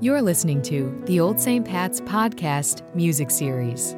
You're listening to the Old St. Pat's Podcast Music Series.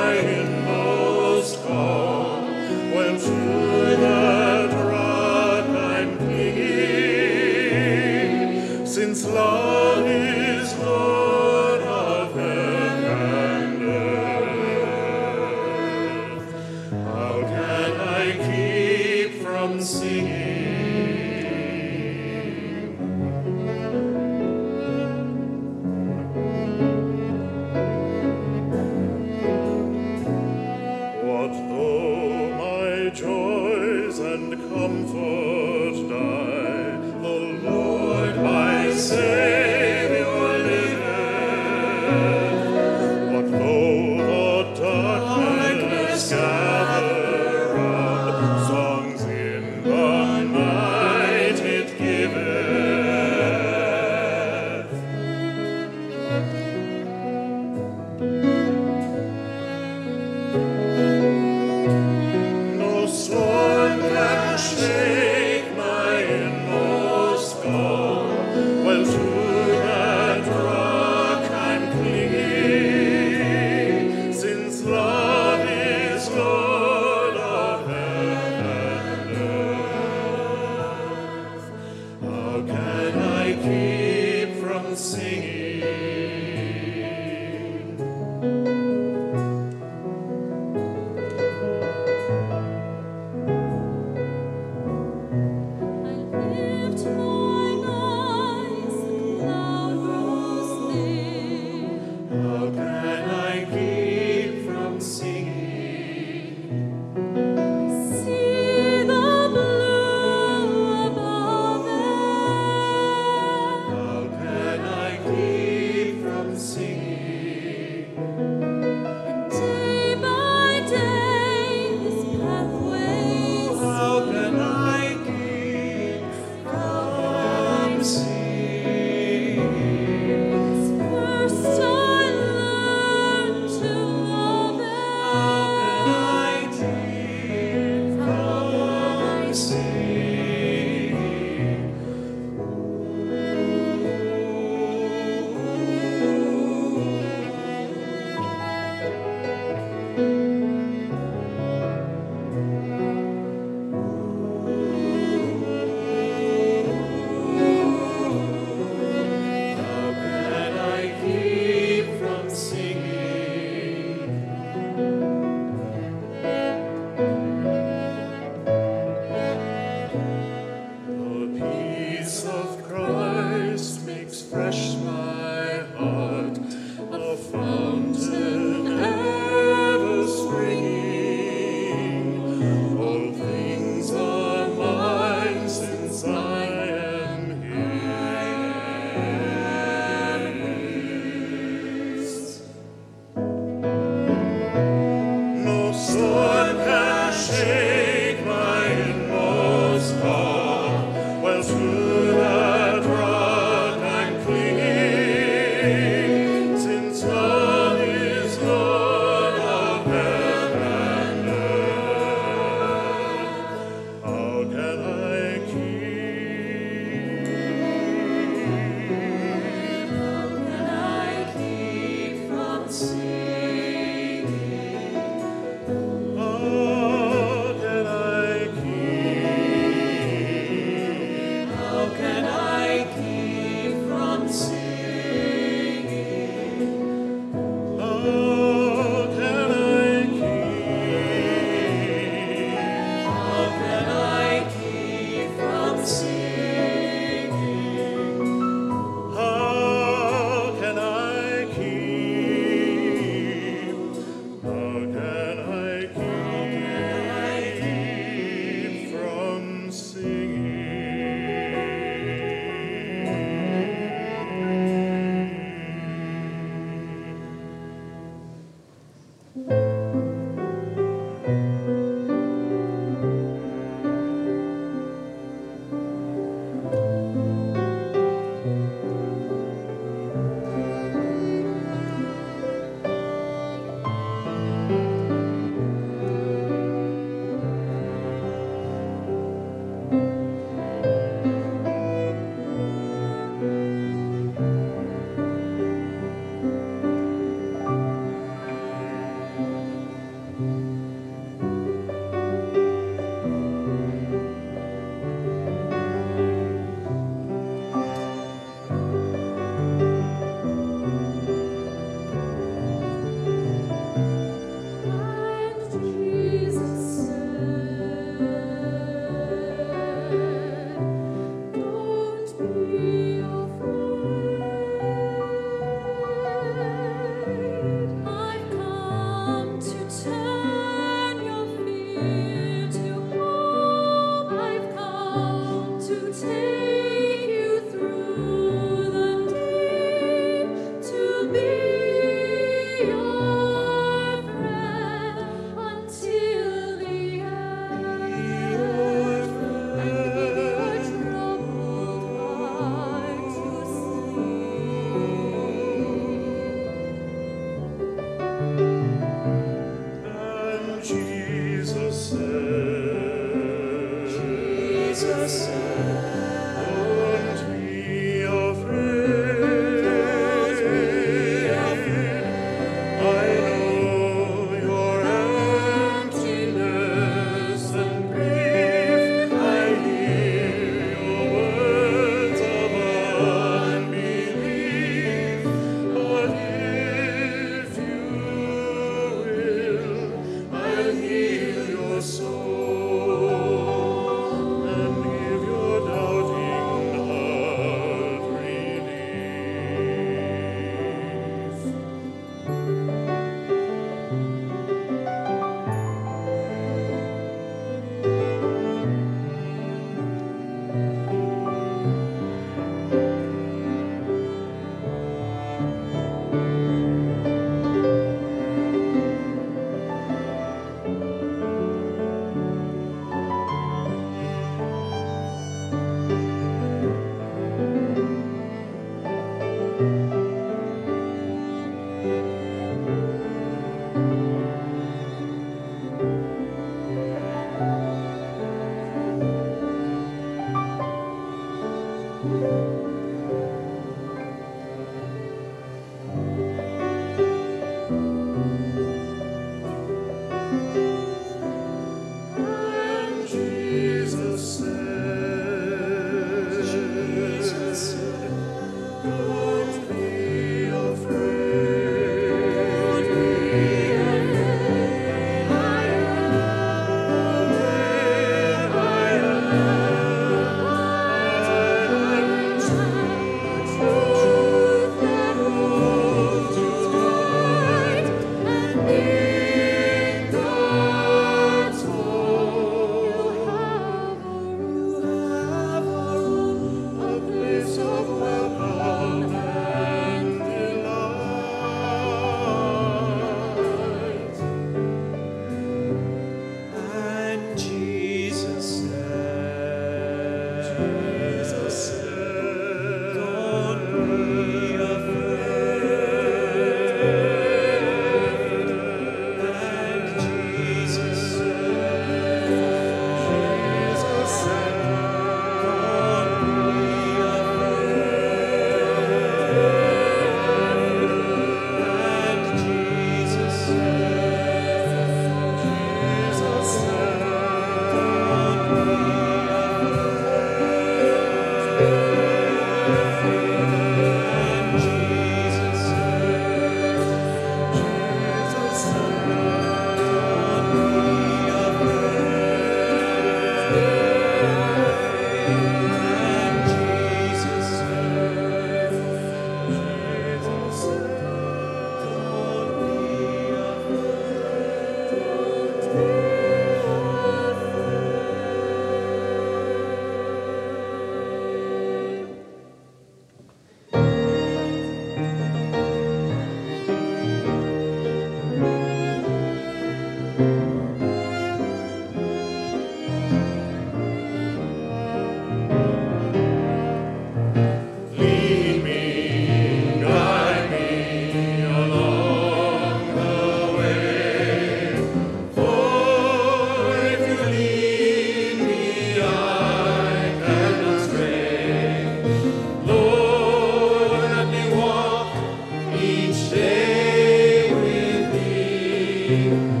you.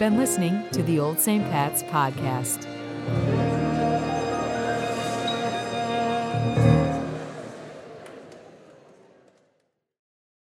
Been listening to the Old St. Pat's Podcast.